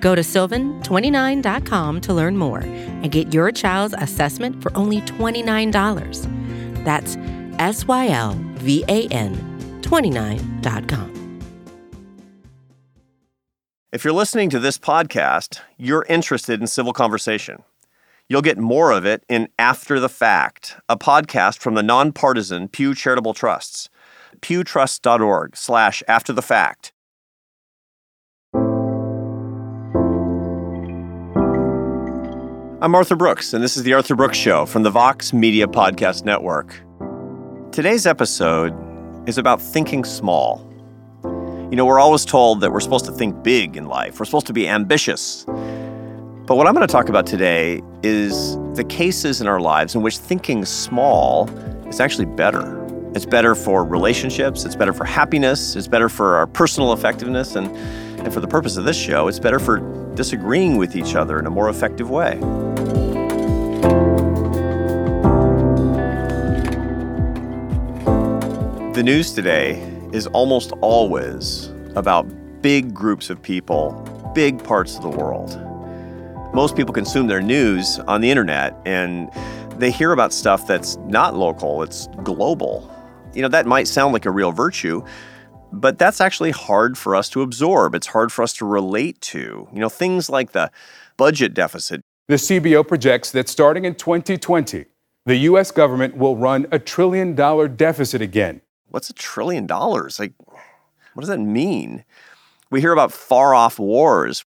Go to sylvan29.com to learn more and get your child's assessment for only $29. That's S Y L V A N 29.com. If you're listening to this podcast, you're interested in civil conversation. You'll get more of it in After the Fact, a podcast from the nonpartisan Pew Charitable Trusts. pewtrust.org slash after the fact. I'm Arthur Brooks, and this is The Arthur Brooks Show from the Vox Media Podcast Network. Today's episode is about thinking small. You know, we're always told that we're supposed to think big in life, we're supposed to be ambitious. But what I'm going to talk about today is the cases in our lives in which thinking small is actually better. It's better for relationships, it's better for happiness, it's better for our personal effectiveness, and, and for the purpose of this show, it's better for disagreeing with each other in a more effective way. The news today is almost always about big groups of people, big parts of the world. Most people consume their news on the internet and they hear about stuff that's not local, it's global. You know, that might sound like a real virtue, but that's actually hard for us to absorb. It's hard for us to relate to. You know, things like the budget deficit. The CBO projects that starting in 2020, the U.S. government will run a trillion dollar deficit again. What's a trillion dollars? Like, what does that mean? We hear about far off wars.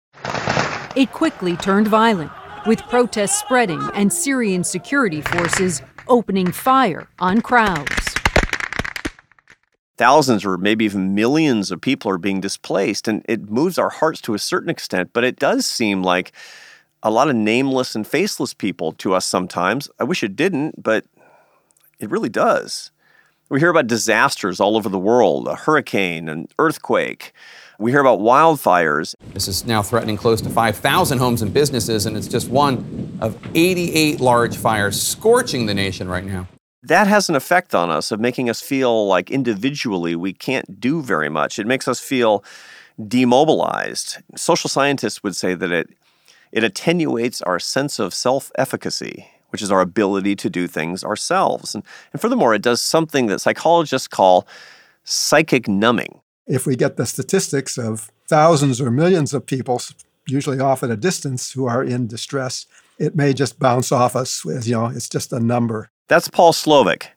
It quickly turned violent, with protests spreading and Syrian security forces opening fire on crowds thousands or maybe even millions of people are being displaced. And it moves our hearts to a certain extent, but it does seem like a lot of nameless and faceless people to us sometimes. I wish it didn't, but it really does. We hear about disasters all over the world a hurricane, an earthquake. We hear about wildfires. This is now threatening close to 5,000 homes and businesses, and it's just one of 88 large fires scorching the nation right now that has an effect on us of making us feel like individually we can't do very much. It makes us feel demobilized. Social scientists would say that it it attenuates our sense of self-efficacy, which is our ability to do things ourselves. And, and furthermore, it does something that psychologists call psychic numbing. If we get the statistics of thousands or millions of people, usually off at a distance, who are in distress, it may just bounce off us as, you know, it's just a number. That's Paul Slovic.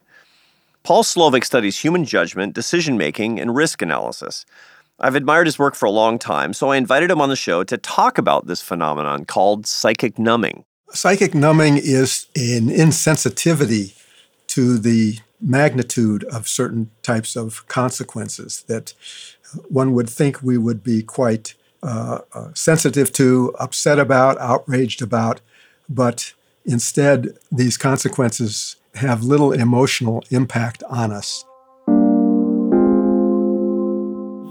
Paul Slovic studies human judgment, decision making, and risk analysis. I've admired his work for a long time, so I invited him on the show to talk about this phenomenon called psychic numbing. Psychic numbing is an insensitivity to the magnitude of certain types of consequences that one would think we would be quite uh, uh, sensitive to, upset about, outraged about, but instead, these consequences have little emotional impact on us.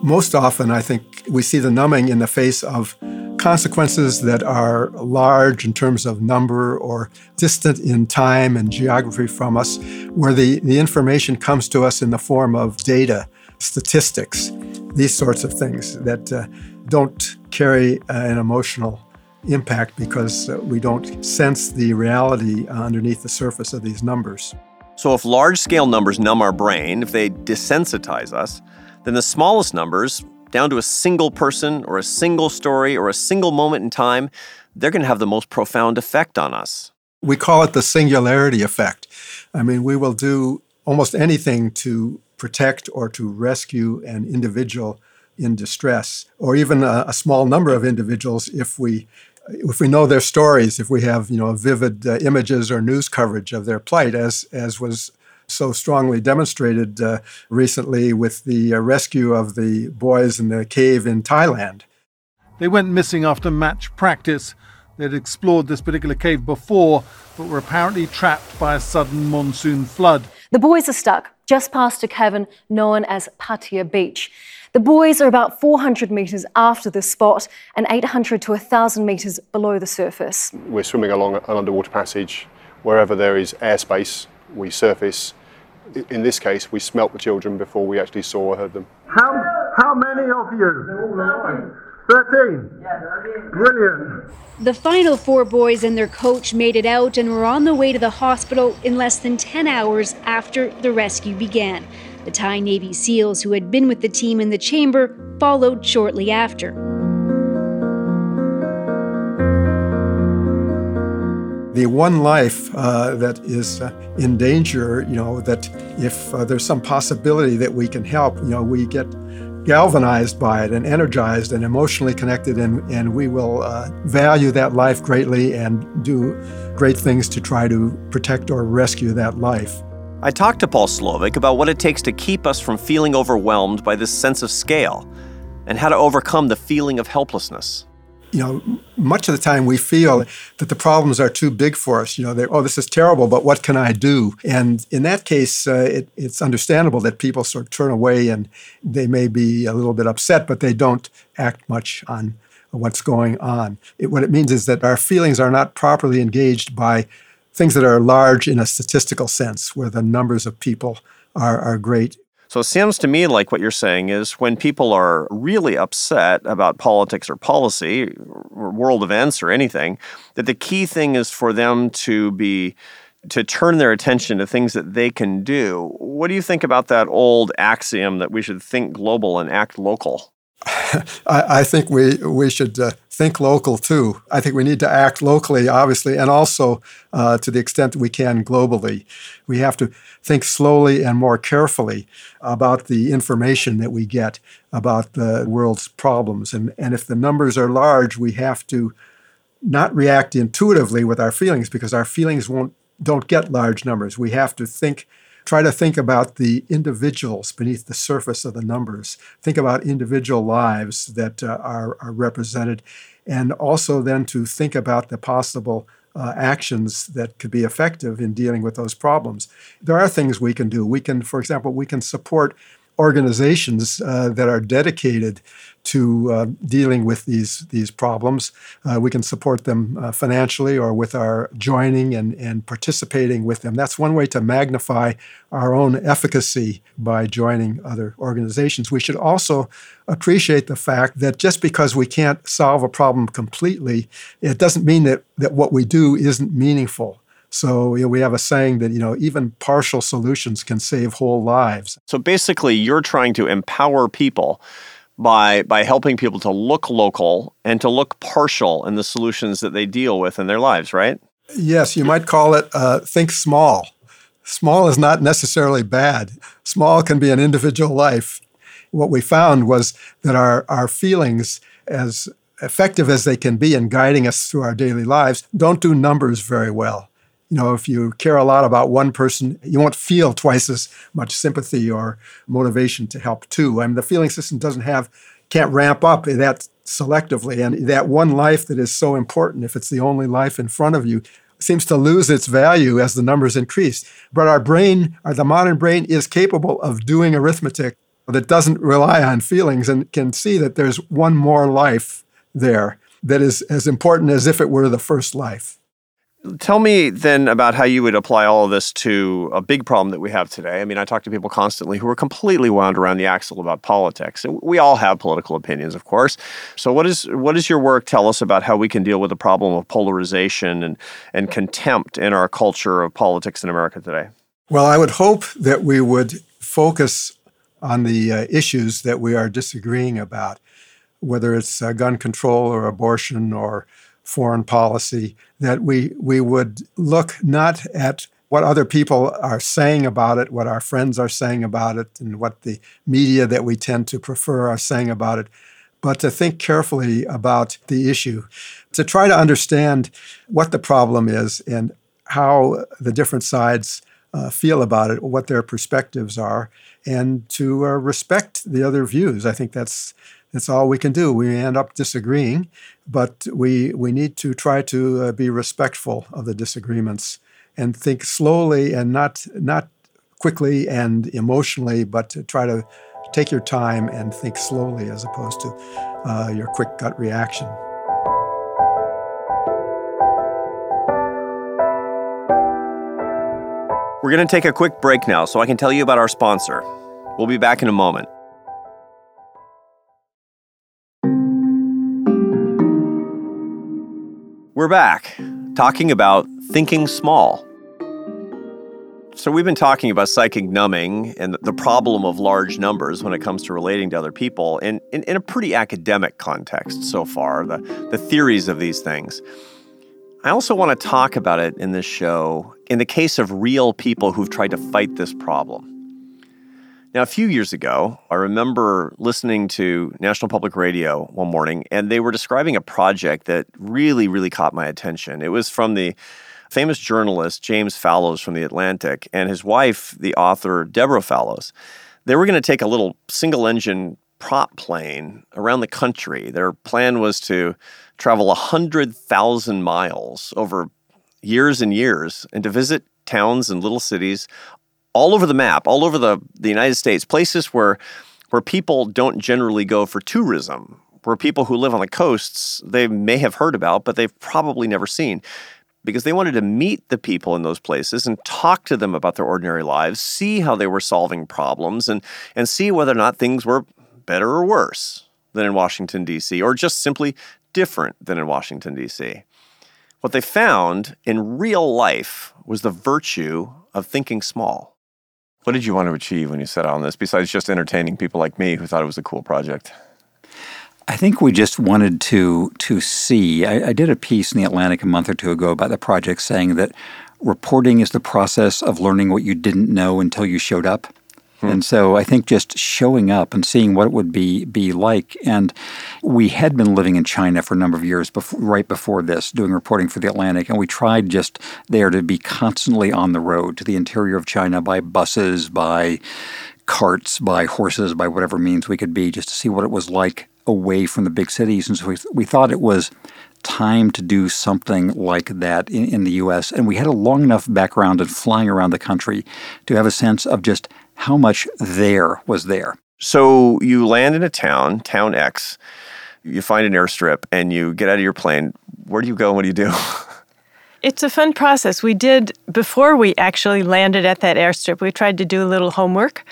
Most often, I think we see the numbing in the face of consequences that are large in terms of number or distant in time and geography from us, where the, the information comes to us in the form of data, statistics, these sorts of things that uh, don't carry uh, an emotional impact because uh, we don't sense the reality underneath the surface of these numbers. So, if large scale numbers numb our brain, if they desensitize us, then the smallest numbers, down to a single person or a single story or a single moment in time, they're going to have the most profound effect on us. We call it the singularity effect. I mean, we will do almost anything to protect or to rescue an individual in distress, or even a, a small number of individuals if we if we know their stories, if we have you know vivid uh, images or news coverage of their plight, as as was so strongly demonstrated uh, recently with the uh, rescue of the boys in the cave in Thailand. They went missing after match practice. They'd explored this particular cave before, but were apparently trapped by a sudden monsoon flood. The boys are stuck just past a cavern known as Pattaya Beach. The boys are about 400 metres after the spot and 800 to 1,000 metres below the surface. We're swimming along an underwater passage. Wherever there is airspace, we surface. In this case, we smelt the children before we actually saw or heard them. How, how many of you? 13. Brilliant. The final four boys and their coach made it out and were on the way to the hospital in less than 10 hours after the rescue began. The Thai Navy SEALs who had been with the team in the chamber followed shortly after. The one life uh, that is uh, in danger, you know, that if uh, there's some possibility that we can help, you know, we get galvanized by it and energized and emotionally connected, and, and we will uh, value that life greatly and do great things to try to protect or rescue that life. I talked to Paul Slovic about what it takes to keep us from feeling overwhelmed by this sense of scale and how to overcome the feeling of helplessness. You know, much of the time we feel that the problems are too big for us. You know, oh, this is terrible, but what can I do? And in that case, uh, it, it's understandable that people sort of turn away and they may be a little bit upset, but they don't act much on what's going on. It, what it means is that our feelings are not properly engaged by things that are large in a statistical sense, where the numbers of people are, are great. So it sounds to me like what you're saying is when people are really upset about politics or policy or world events or anything, that the key thing is for them to be to turn their attention to things that they can do. What do you think about that old axiom that we should think global and act local? I, I, think we we should uh, think local too. I think we need to act locally, obviously, and also uh, to the extent that we can globally. We have to think slowly and more carefully about the information that we get about the world's problems. And, and if the numbers are large, we have to not react intuitively with our feelings because our feelings won't don't get large numbers. We have to think try to think about the individuals beneath the surface of the numbers. Think about individual lives that uh, are, are, represented, and also then to think about the possible uh, actions that could be effective in dealing with those problems. There are things we can do. We can, for example, we can support organizations uh, that are dedicated to uh, dealing with these these problems. Uh, we can support them uh, financially or with our joining and, and participating with them. That's one way to magnify our own efficacy by joining other organizations. We should also appreciate the fact that just because we can't solve a problem completely, it doesn't mean that, that what we do isn't meaningful. So you know, we have a saying that you know even partial solutions can save whole lives. So basically, you're trying to empower people by by helping people to look local and to look partial in the solutions that they deal with in their lives, right? Yes, you might call it uh, think small. Small is not necessarily bad. Small can be an individual life. What we found was that our, our feelings, as effective as they can be in guiding us through our daily lives, don't do numbers very well you know, if you care a lot about one person, you won't feel twice as much sympathy or motivation to help two. I mean, the feeling system doesn't have, can't ramp up that selectively. And that one life that is so important, if it's the only life in front of you, seems to lose its value as the numbers increase. But our brain, or the modern brain, is capable of doing arithmetic that doesn't rely on feelings and can see that there's one more life there that is as important as if it were the first life. Tell me then about how you would apply all of this to a big problem that we have today. I mean, I talk to people constantly who are completely wound around the axle about politics. And we all have political opinions, of course. So what is what does your work tell us about how we can deal with the problem of polarization and, and contempt in our culture of politics in America today? Well, I would hope that we would focus on the uh, issues that we are disagreeing about, whether it's uh, gun control or abortion or foreign policy, that we, we would look not at what other people are saying about it, what our friends are saying about it, and what the media that we tend to prefer are saying about it, but to think carefully about the issue, to try to understand what the problem is and how the different sides uh, feel about it, what their perspectives are, and to uh, respect the other views. I think that's It's all we can do. We end up disagreeing, but we we need to try to uh, be respectful of the disagreements and think slowly and not not quickly and emotionally, but to try to take your time and think slowly as opposed to uh, your quick gut reaction. We're going to take a quick break now so I can tell you about our sponsor. We'll be back in a moment. We're back talking about thinking small. So, we've been talking about psychic numbing and the problem of large numbers when it comes to relating to other people in, in, in, a pretty academic context so far, the, the theories of these things. I also want to talk about it in this show in the case of real people who've tried to fight this problem. Now, a few years ago, I remember listening to National Public Radio one morning, and they were describing a project that really, really caught my attention. It was from the famous journalist James Fallows from The Atlantic and his wife, the author Deborah Fallows. They were going to take a little single engine prop plane around the country. Their plan was to travel 100,000 miles over years and years and to visit towns and little cities all over the map, all over the, the United States, places where where people don't generally go for tourism, where people who live on the coasts they may have heard about, but they've probably never seen. Because they wanted to meet the people in those places and talk to them about their ordinary lives, see how they were solving problems, and, and see whether or not things were better or worse than in Washington, D.C., or just simply different than in Washington, D.C. What they found in real life was the virtue of thinking small. What did you want to achieve when you set out on this, besides just entertaining people like me who thought it was a cool project? I think we just wanted to to see. I, I, did a piece in the Atlantic a month or two ago about the project, saying that reporting is the process of learning what you didn't know until you showed up. Hmm. And so I think just showing up and seeing what it would be be like. And we had been living in China for a number of years before, right before this, doing reporting for the Atlantic, and we tried just there to be constantly on the road to the interior of China by buses, by carts, by horses, by whatever means we could be, just to see what it was like away from the big cities. And so we, we thought it was time to do something like that in, in the U.S. And we had a long enough background in flying around the country to have a sense of just how much there was there. So you land in a town, town X, you find an airstrip, and you get out of your plane. Where do you go? What do you do? It's a fun process. We did, before we actually landed at that airstrip, we tried to do a little homework.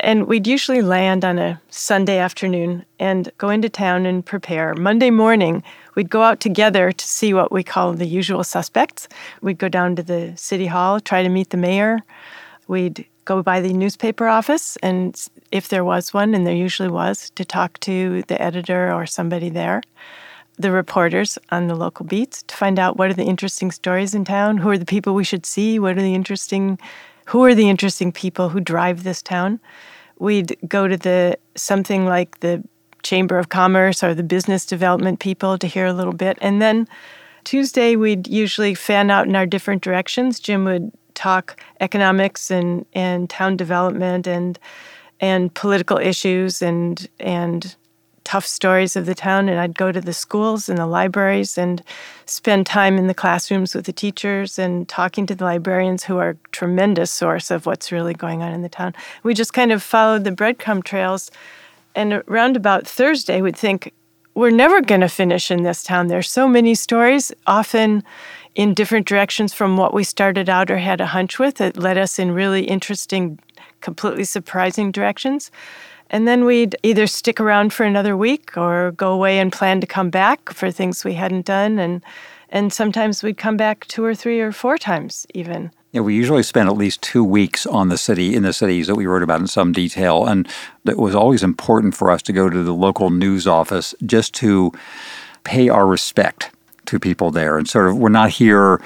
And we'd usually land on a Sunday afternoon and go into town and prepare. Monday morning, we'd go out together to see what we call the usual suspects. We'd go down to the city hall, try to meet the mayor. We'd go by the newspaper office, and if there was one, and there usually was, to talk to the editor or somebody there, the reporters on the local beats to find out what are the interesting stories in town, who are the people we should see, what are the interesting, who are the interesting people who drive this town. We'd go to the something like the Chamber of Commerce or the business development people to hear a little bit, and then. Tuesday, we'd usually fan out in our different directions. Jim would talk economics and, and town development and and political issues and and tough stories of the town and I'd go to the schools and the libraries and spend time in the classrooms with the teachers and talking to the librarians who are a tremendous source of what's really going on in the town. We just kind of followed the breadcrumb trails and around about Thursday we'd think we're never going to finish in this town. There's so many stories, often in different directions from what we started out or had a hunch with. It led us in really interesting, completely surprising directions. And then we'd either stick around for another week or go away and plan to come back for things we hadn't done. And, and sometimes we'd come back two or three or four times even. Yeah, we usually spent at least two weeks on the city in the cities that we wrote about in some detail, and it was always important for us to go to the local news office just to pay our respect to people there and sort of we're not here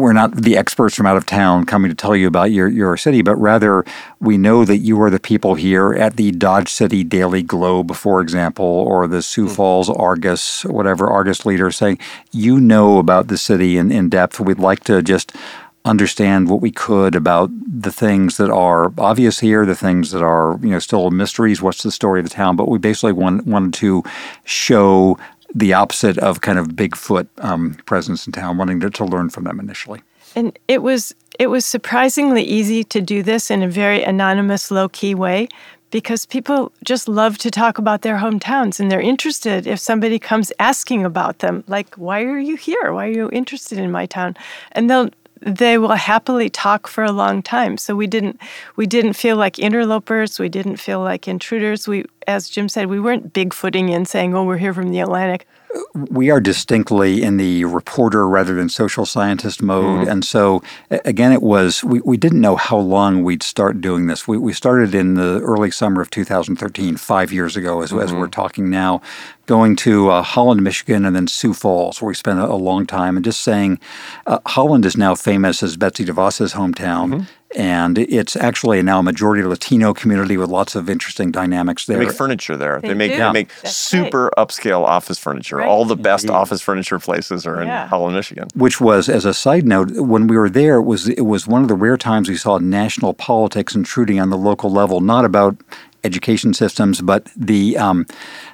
we're not the experts from out of town coming to tell you about your, your city, but rather we know that you are the people here at the Dodge City Daily Globe, for example, or the Sioux mm-hmm. Falls Argus, whatever Argus leader saying, you know about the city in, in depth. We'd like to just understand what we could about the things that are obvious here, the things that are you know still mysteries. What's the story of the town? But we basically want, wanted to show the opposite of kind of Bigfoot um, presence in town, wanting to, to learn from them initially. And it was it was surprisingly easy to do this in a very anonymous, low key way because people just love to talk about their hometowns and they're interested if somebody comes asking about them like why are you here why are you interested in my town and they'll they will happily talk for a long time. So we didn't we didn't feel like interlopers. We didn't feel like intruders. We as jim said we weren't bigfooting in saying oh we're here from the atlantic we are distinctly in the reporter rather than social scientist mode. Mm. And so, again, it was, we, we didn't know how long we'd start doing this. We, we started in the early summer of 2013, five years ago, as, mm-hmm. as we're talking now, going to uh, Holland, Michigan, and then Sioux Falls, where we spent a, a long time, and just saying uh, Holland is now famous as Betsy DeVos's hometown. Mm-hmm and it's actually now a majority Latino community with lots of interesting dynamics there. They make furniture there. They, they make they make super right. upscale office furniture. Right. All the best Indeed. office furniture places are yeah. in Holland, Michigan. Which was, as a side note, when we were there, it was it was one of the rare times we saw national politics intruding on the local level, not about education systems, but the um,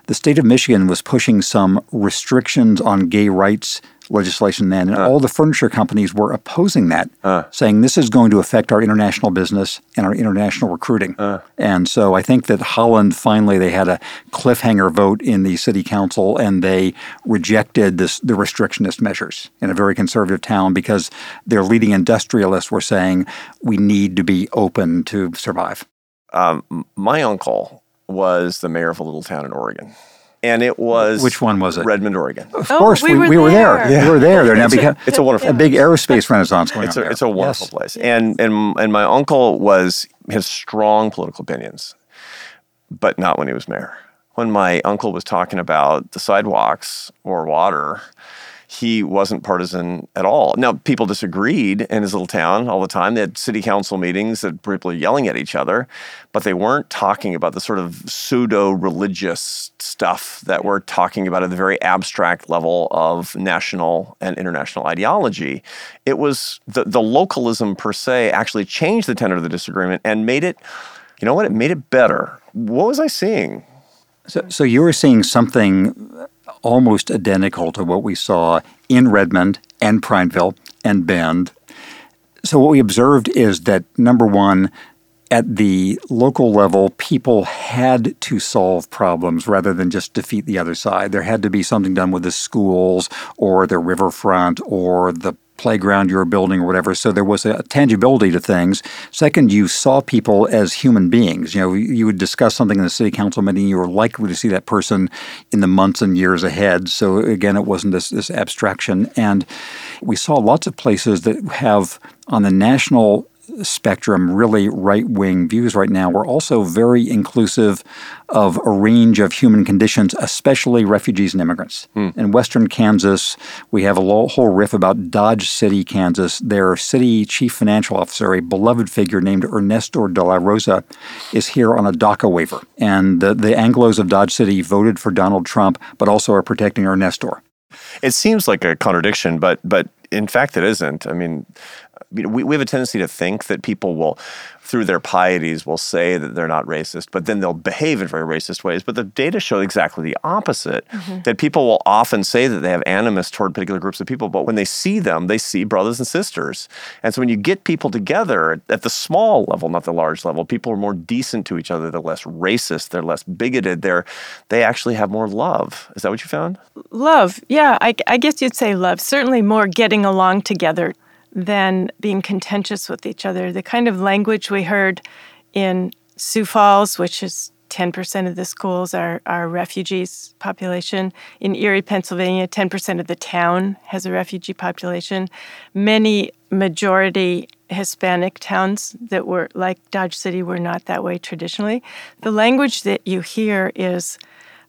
the state of Michigan was pushing some restrictions on gay rights legislation then, and uh. all the furniture companies were opposing that, uh. saying this is going to affect our international business and our international recruiting. Uh. And so I think that Holland finally they had a cliffhanger vote in the city council, and they rejected this the restrictionist measures in a very conservative town because their leading industrialists were saying we need to be open to survive. Um, my uncle was the mayor of a little town in Oregon and it was which one was it? Redmond, Oregon. Of oh, course, we, we, were, we were there. Yeah. We were there. There now because it's a wonderful, a big aerospace renaissance going it's on. A, there. It's a wonderful yes. place, and and and my uncle was has strong political opinions, but not when he was mayor. When my uncle was talking about the sidewalks or water, he wasn't partisan at all. Now, people disagreed in his little town all the time. They had city council meetings that people were yelling at each other, but they weren't talking about the sort of pseudo religious stuff that we're talking about at the very abstract level of national and international ideology. It was the, the localism per se actually changed the tenor of the disagreement and made it, you know what, it made it better. What was I seeing? So, so you were seeing something almost identical to what we saw in Redmond and Prineville and Bend. So, what we observed is that number one, at the local level, people had to solve problems rather than just defeat the other side. There had to be something done with the schools or the riverfront or the playground you were building or whatever. So there was a tangibility to things. Second, you saw people as human beings. You know, you would discuss something in the city council meeting, you were likely to see that person in the months and years ahead. So again, it wasn't this, this abstraction. And we saw lots of places that have on the national spectrum, really right wing views right now, we're also very inclusive of a range of human conditions, especially refugees and immigrants. Mm. In western Kansas, we have a whole riff about Dodge City, Kansas. Their city chief financial officer, a beloved figure named Ernesto de la Rosa, is here on a DACA waiver. And the, the Anglos of Dodge City voted for Donald Trump, but also are protecting Ernesto. It seems like a contradiction, but but in fact, it isn't. I mean, you know, we, we have a tendency to think that people will, through their pieties, will say that they're not racist, but then they'll behave in very racist ways. But the data show exactly the opposite. Mm-hmm. That people will often say that they have animus toward particular groups of people, but when they see them, they see brothers and sisters. And so when you get people together at the small level, not the large level, people are more decent to each other. They're less racist. They're less bigoted. They're they actually have more love. Is that what you found? Love, yeah. I, I guess you'd say love. Certainly more getting along together than being contentious with each other. The kind of language we heard in Sioux Falls, which is 10% of the schools are, are refugees population. In Erie, Pennsylvania, 10% of the town has a refugee population. Many majority Hispanic towns that were like Dodge City were not that way traditionally. The language that you hear is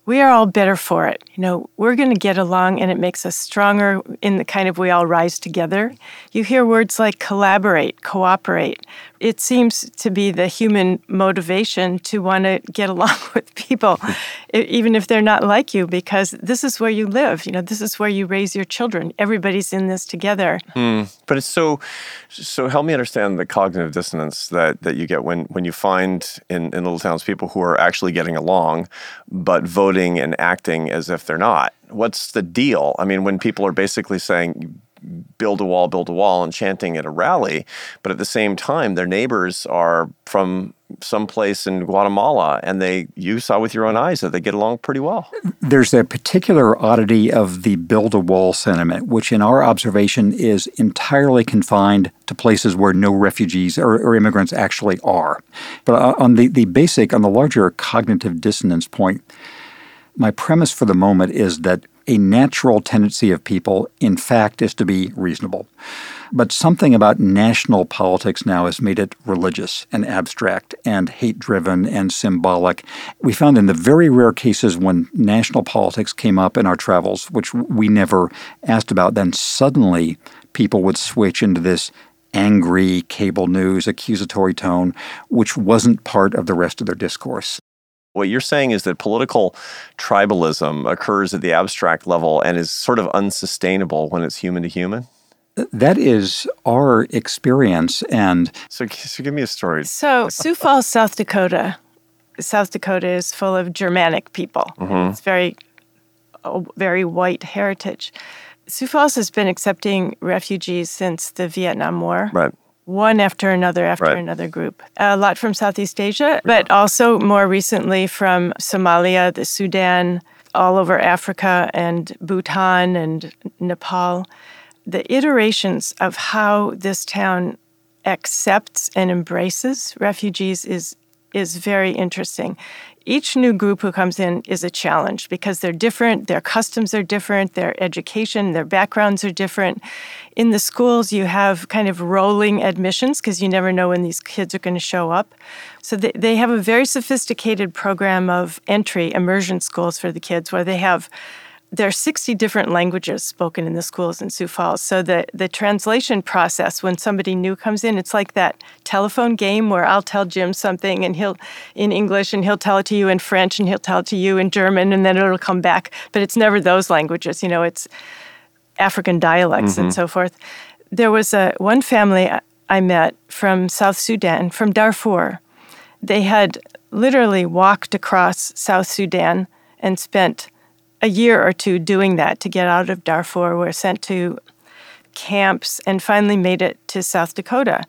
we are all better for it. You know, we're going to get along and it makes us stronger in the kind of we all rise together. You hear words like collaborate, cooperate. It seems to be the human motivation to want to get along with people, even if they're not like you, because this is where you live. You know, this is where you raise your children. Everybody's in this together. Hmm. But it's so, so help me understand the cognitive dissonance that, that you get when, when you find in, in little towns people who are actually getting along, but voting and acting as if they're not. What's the deal? I mean, when people are basically saying, build a wall, build a wall, and chanting at a rally, but at the same time, their neighbors are from someplace in Guatemala, and they you saw with your own eyes that they get along pretty well. There's a particular oddity of the build a wall sentiment, which in our observation is entirely confined to places where no refugees or, or immigrants actually are. But uh, on the, the basic, on the larger cognitive dissonance point, my premise for the moment is that a natural tendency of people, in fact, is to be reasonable. But something about national politics now has made it religious and abstract and hate driven and symbolic. We found in the very rare cases when national politics came up in our travels, which we never asked about, then suddenly people would switch into this angry cable news accusatory tone, which wasn't part of the rest of their discourse. What you're saying is that political tribalism occurs at the abstract level and is sort of unsustainable when it's human to human? That is our experience. And so, so give me a story. So, Sioux Falls, South Dakota. South Dakota is full of Germanic people. Mm-hmm. It's very, very white heritage. Sioux Falls has been accepting refugees since the Vietnam War. Right one after another after right. another group. A lot from Southeast Asia, but also more recently from Somalia, the Sudan, all over Africa and Bhutan and Nepal. The iterations of how this town accepts and embraces refugees is is very interesting each new group who comes in is a challenge because they're different, their customs are different, their education, their backgrounds are different. In the schools, you have kind of rolling admissions because you never know when these kids are going to show up. So they, they have a very sophisticated program of entry, immersion schools for the kids where they have there are 60 different languages spoken in the schools in Sioux Falls. So the, the translation process when somebody new comes in, it's like that telephone game where I'll tell Jim something and he'll in English and he'll tell it to you in French and he'll tell it to you in German and then it'll come back. But it's never those languages, you know, it's African dialects mm-hmm. and so forth. There was a one family I met from South Sudan, from Darfur. They had literally walked across South Sudan and spent a year or two doing that to get out of Darfur. Were sent to camps and finally made it to South Dakota.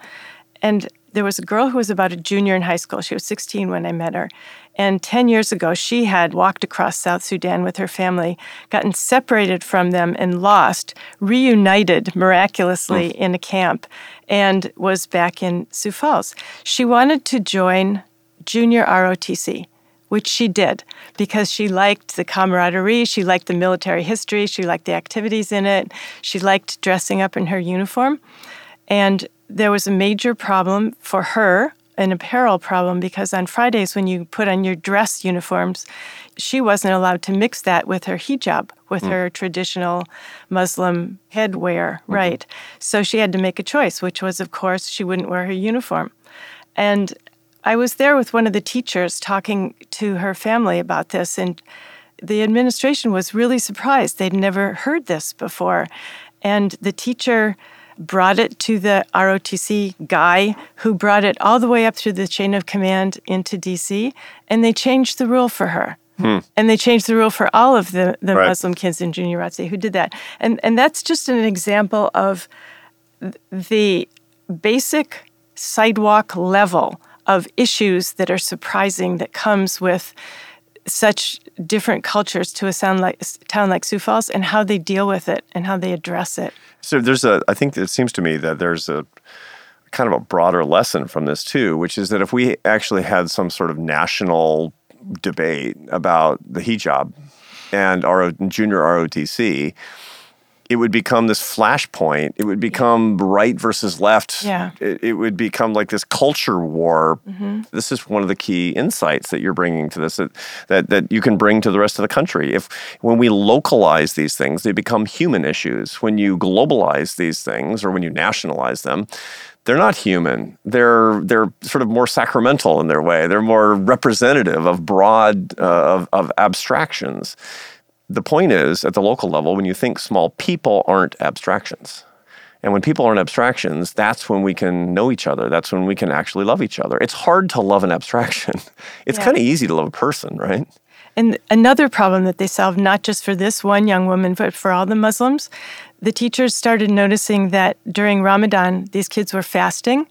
And there was a girl who was about a junior in high school. She was 16 when I met her. And 10 years ago, she had walked across South Sudan with her family, gotten separated from them and lost, reunited miraculously mm. in a camp, and was back in Sioux Falls. She wanted to join Junior ROTC which she did because she liked the camaraderie, she liked the military history, she liked the activities in it, she liked dressing up in her uniform. And there was a major problem for her, an apparel problem, because on Fridays when you put on your dress uniforms, she wasn't allowed to mix that with her hijab, with mm. her traditional Muslim headwear, mm-hmm. right? So she had to make a choice, which was, of course, she wouldn't wear her uniform. And I was there with one of the teachers talking to her family about this, and the administration was really surprised. They'd never heard this before. And the teacher brought it to the ROTC guy who brought it all the way up through the chain of command into DC, and they changed the rule for her. Hmm. And they changed the rule for all of the, the right. Muslim kids in Junior ROTC who did that. And, and that's just an example of the basic sidewalk level of issues that are surprising that comes with such different cultures to a sound like town like Sioux Falls and how they deal with it and how they address it. So there's a I think it seems to me that there's a kind of a broader lesson from this too, which is that if we actually had some sort of national debate about the hijab and our junior ROTC, it would become this flashpoint. It would become right versus left. Yeah. It, it would become like this culture war. Mm-hmm. This is one of the key insights that you're bringing to this that, that that you can bring to the rest of the country. If when we localize these things, they become human issues. When you globalize these things, or when you nationalize them, they're not human. They're they're sort of more sacramental in their way. They're more representative of broad uh, of, of abstractions the point is, at the local level, when you think small, people aren't abstractions. And when people aren't abstractions, that's when we can know each other. That's when we can actually love each other. It's hard to love an abstraction. It's Yeah. kind of easy to love a person, right? And another problem that they solved, not just for this one young woman, but for all the Muslims, the teachers started noticing that during Ramadan, these kids were fasting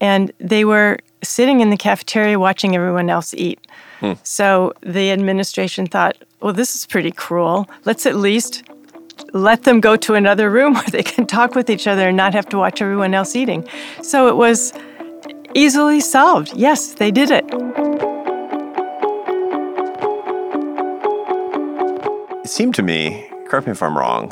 and they were sitting in the cafeteria watching everyone else eat. Hmm. So the administration thought, well, this is pretty cruel. Let's at least let them go to another room where they can talk with each other and not have to watch everyone else eating. So it was easily solved. Yes, they did it. It seemed to me, correct me if I'm wrong,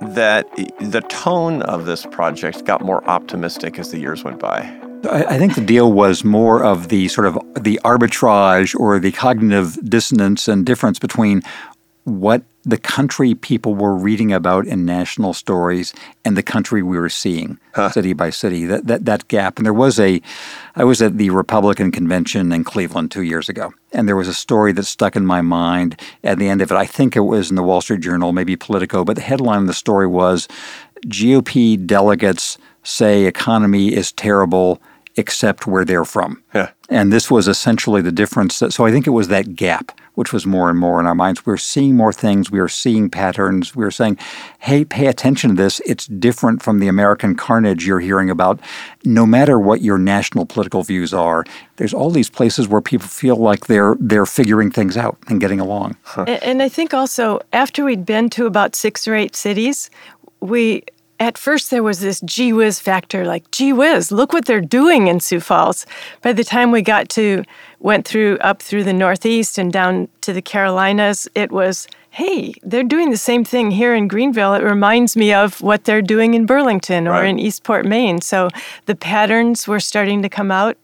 that the tone of this project got more optimistic as the years went by. I, think the deal was more of the sort of the arbitrage or the cognitive dissonance and difference between what the country people were reading about in national stories and the country we were seeing city by city. That, that that gap. And there was a i was at the republican convention in cleveland two years ago and there was a story that stuck in my mind at the end of it. I think it was in the wall street journal maybe politico but the headline of the story was gop delegates say economy is terrible except where they're from Yeah. and this was essentially the difference. That, so I think it was that gap, which was more and more in our minds. We are seeing more things. We are seeing patterns. We are saying, hey, pay attention to this. It's different from the American carnage you're hearing about. No matter what your national political views are, there's all these places where people feel like they're they're figuring things out and getting along. A- And I think also after we'd been to about six or eight cities, we at first there was this gee whiz factor, like gee whiz, look what they're doing in Sioux Falls. By the time we got to went through up through the Northeast and down to the Carolinas, it was hey, they're doing the same thing here in Greenville. It reminds me of what they're doing in Burlington or Right. in Eastport, Maine. So the patterns were starting to come out.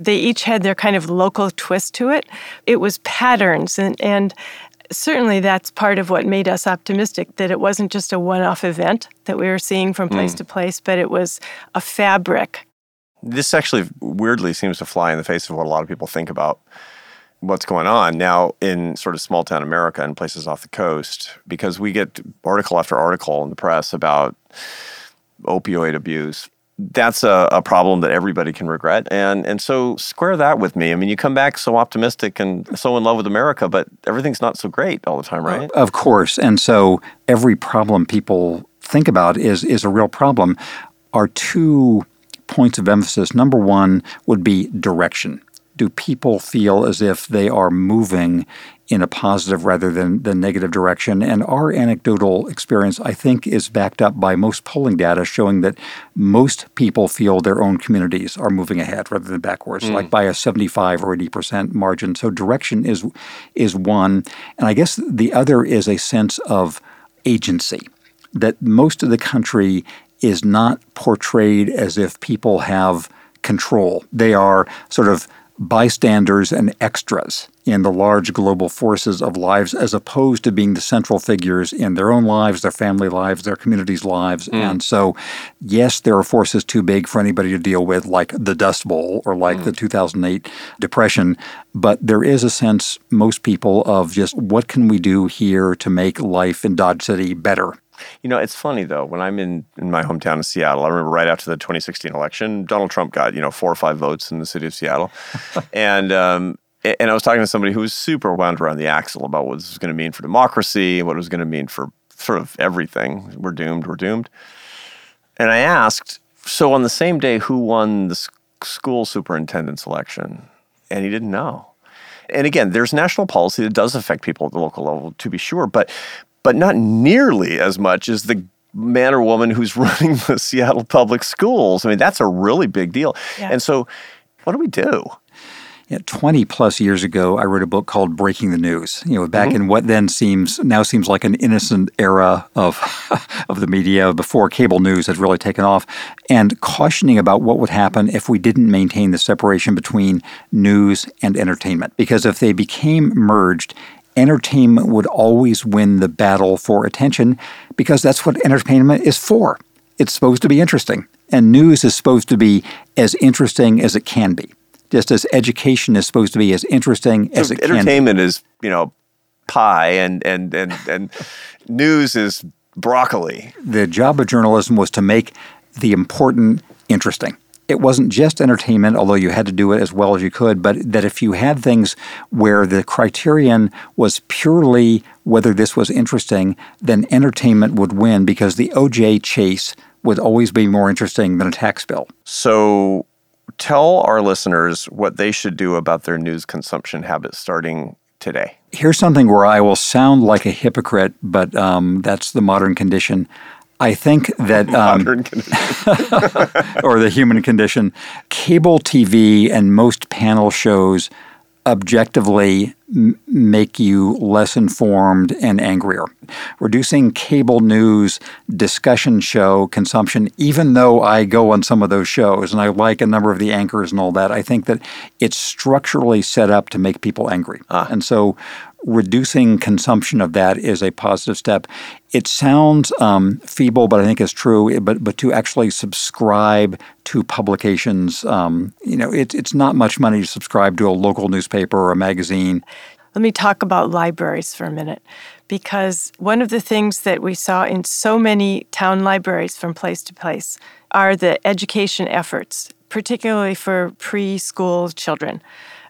They each had their kind of local twist to it. It was patterns and and certainly that's part of what made us optimistic that it wasn't just a one-off event that we were seeing from place Mm. to place, but it was a fabric. This actually weirdly seems to fly in the face of what a lot of people think about what's going on now in sort of small town America and places off the coast because we get article after article in the press about opioid abuse. That's a, a problem that everybody can regret. And and so square that with me. I mean, you come back so optimistic and so in love with America, but everything's not so great all the time, right? Of course. And so every problem people think about is is a real problem. Our two points of emphasis. Number one would be direction. Do people feel as if they are moving in a positive rather than the negative direction? And our anecdotal experience, I think, is backed up by most polling data showing that most people feel their own communities are moving ahead rather than backwards, Mm. like by a 75 or 80% margin. So direction is is one. And I guess the other is a sense of agency that most of the country is not portrayed as if people have control. They are sort of bystanders and extras in the large global forces of lives as opposed to being the central figures in their own lives, their family lives, their communities' lives. Hmm. And so, yes, there are forces too big for anybody to deal with, like the Dust Bowl or like hmm. the 2008 Depression. But there is a sense, most people, of just what can we do here to make life in Dodge City better? You know, it's funny though. When I'm in in my hometown of Seattle, I remember right after the 2016 election, Donald Trump got you know four or five votes in the city of Seattle, and um, and I was talking to somebody who was super wound around the axle about what this was going to mean for democracy, what it was going to mean for sort of everything. We're doomed. We're doomed. And I asked, so on the same day, who won the school superintendent's election? And he didn't know. And again, there's national policy that does affect people at the local level, to be sure, but but not nearly as much as the man or woman who's running the Seattle public schools. I mean, that's a really big deal. Yeah. And so, what do we do? Yeah, 20 plus years ago, I wrote a book called Breaking the News. You know, back Mm-hmm. in what then seems now seems like an innocent era of of the media before cable news had really taken off, and cautioning about what would happen if we didn't maintain the separation between news and entertainment. Because if they became merged, entertainment would always win the battle for attention because that's what entertainment is for. It's supposed to be interesting, and news is supposed to be as interesting as it can be just as education is supposed to be as interesting as So it can. be. entertainment is, you know, pie and and and and news is broccoli. The job of journalism was to make the important interesting. It wasn't just entertainment, although you had to do it as well as you could, but that if you had things where the criterion was purely whether this was interesting, then entertainment would win because the OJ chase would always be more interesting than a tax bill. So tell our listeners what they should do about their news consumption habits starting today. Here's something where I will sound like a hypocrite, but um, that's the modern condition. I think that um, Modern condition. or the human condition. Cable TV and most panel shows objectively m- make you less informed and angrier. Reducing cable news discussion show consumption, even though I go on some of those shows and I like a number of the anchors and all that, I think that it's structurally set up to make people angry. And so reducing consumption of that is a positive step. It sounds um, feeble, but I think it's true. But but to actually subscribe to publications, um, you know, it's it's not much money to subscribe to a local newspaper or a magazine. Let me talk about libraries for a minute because one of the things that we saw in so many town libraries from place to place are the education efforts, particularly for preschool children.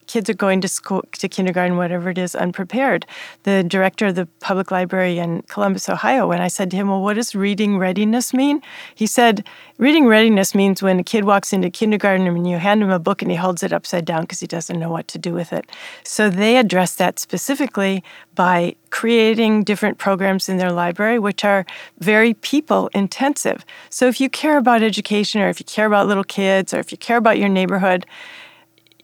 Kids are going to school, to kindergarten, whatever it is, unprepared. The director of the public library in Columbus, Ohio, when I said to him, Well, what does reading readiness mean? He said, Reading readiness means when a kid walks into kindergarten and you hand him a book and he holds it upside down because he doesn't know what to do with it. So they address that specifically by creating different programs in their library, which are very people intensive. So if you care about education or if you care about little kids or if you care about your neighborhood,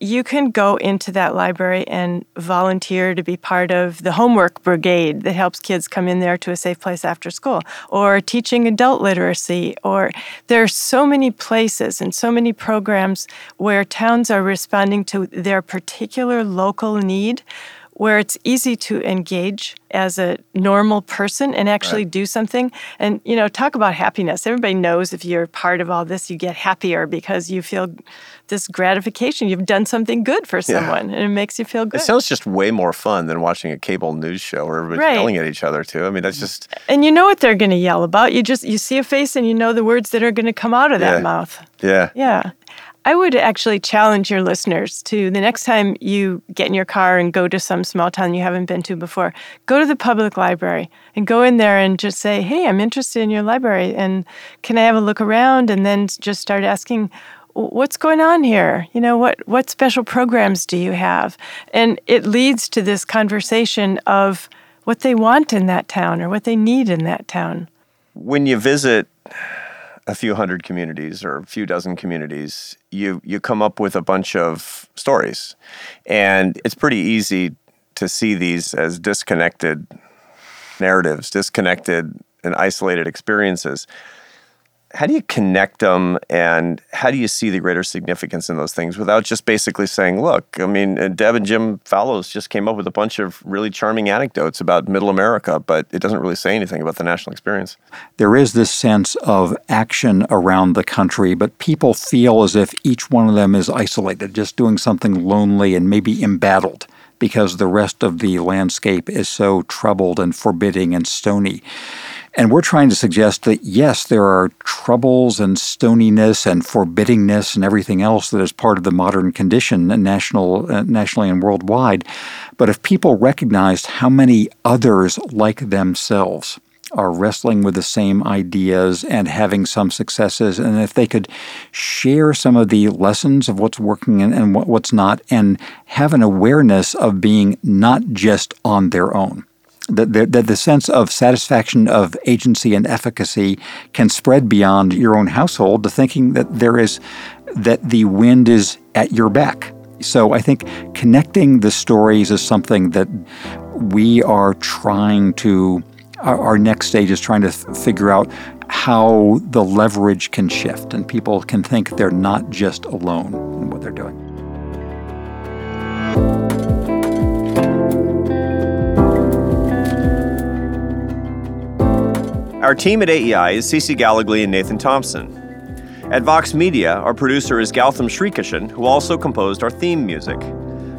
you can go into that library and volunteer to be part of the homework brigade that helps kids come in there to a safe place after school or teaching adult literacy or there are so many places and so many programs where towns are responding to their particular local need where it's easy to engage as a normal person and actually do something. And, you know, talk about happiness. Everybody knows if you're part of all this, you get happier because you feel this gratification. You've done something good for someone and it makes you feel good. It sounds just way more fun than watching a cable news show where everybody's Right. yelling at each other too. I mean, that's just and you know what they're going to yell about. You just, you see a face and you know the words that are going to come out of Yeah. that mouth. yeah. Yeah. I would actually challenge your listeners to the next time you get in your car and go to some small town you haven't been to before, go to the public library and go in there and just say, Hey, I'm interested in your library and can I have a look around? And then just start asking, What's going on here? You know, what, what special programs do you have? And it leads to this conversation of what they want in that town or what they need in that town. when you visit a few hundred communities or a few dozen communities, you you come up with a bunch of stories, and it's pretty easy to see these as disconnected narratives, disconnected and isolated experiences. How do you connect them, and how do you see the greater significance in those things without just basically saying, "Look, I mean, uh, Deb and Jim Fallows just came up with a bunch of really charming anecdotes about Middle America, but it doesn't really say anything about the national experience." There is this sense of action around the country, but people feel as if each one of them is isolated, just doing something lonely and maybe embattled because the rest of the landscape is so troubled and forbidding and stony. And we're trying to suggest that yes, there are troubles and stoniness and forbiddingness and everything else that is part of the modern condition, national, uh, nationally and worldwide. But if people recognized how many others like themselves are wrestling with the same ideas and having some successes, and if they could share some of the lessons of what's working and, and what, what's not, and have an awareness of being not just on their own that the, the sense of satisfaction of agency and efficacy can spread beyond your own household to thinking that there is that the wind is at your back So I think connecting the stories is something that we are trying to, our, next stage is trying to th- figure out how the leverage can shift and people can think they're not just alone in what they're doing. Our team at AEI is Cece Gallagly and Nathan Thompson. At Vox Media, our producer is Gautam Srikishan, who also composed our theme music.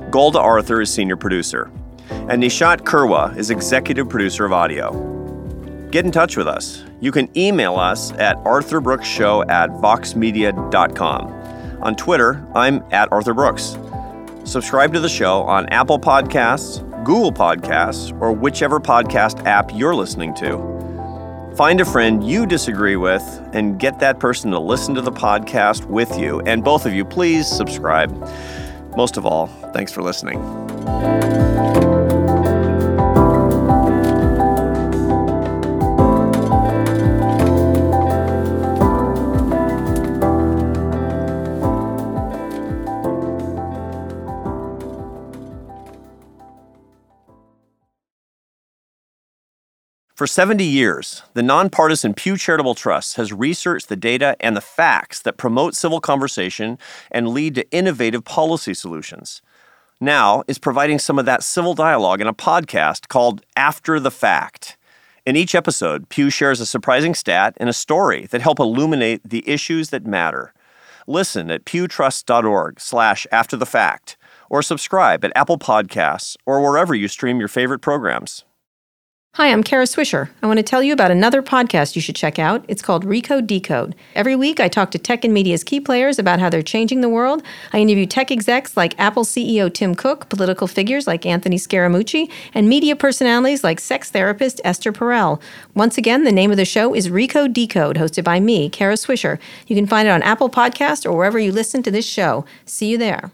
Golda Arthur is senior producer. And Nishat Kurwa is executive producer of audio. Get in touch with us. You can email us at arthurbrookshow at voxmedia.com. On Twitter, I'm at Arthur Brooks. Subscribe to the show on Apple Podcasts, Google Podcasts, or whichever podcast app you're listening to. Find a friend you disagree with and get that person to listen to the podcast with you. And both of you, please subscribe. Most of all, thanks for listening. For 70 years, the nonpartisan Pew Charitable Trust has researched the data and the facts that promote civil conversation and lead to innovative policy solutions. Now is providing some of that civil dialogue in a podcast called After the Fact. In each episode, Pew shares a surprising stat and a story that help illuminate the issues that matter. Listen at pewtrust.org slash after the fact or subscribe at Apple Podcasts or wherever you stream your favorite programs. Hi, I'm Kara Swisher. I want to tell you about another podcast you should check out. It's called Recode Decode. Every week, I talk to tech and media's key players about how they're changing the world. I interview tech execs like Apple CEO Tim Cook, political figures like Anthony Scaramucci, and media personalities like sex therapist Esther Perel. Once again, the name of the show is Recode Decode, hosted by me, Kara Swisher. You can find it on Apple Podcast or wherever you listen to this show. See you there.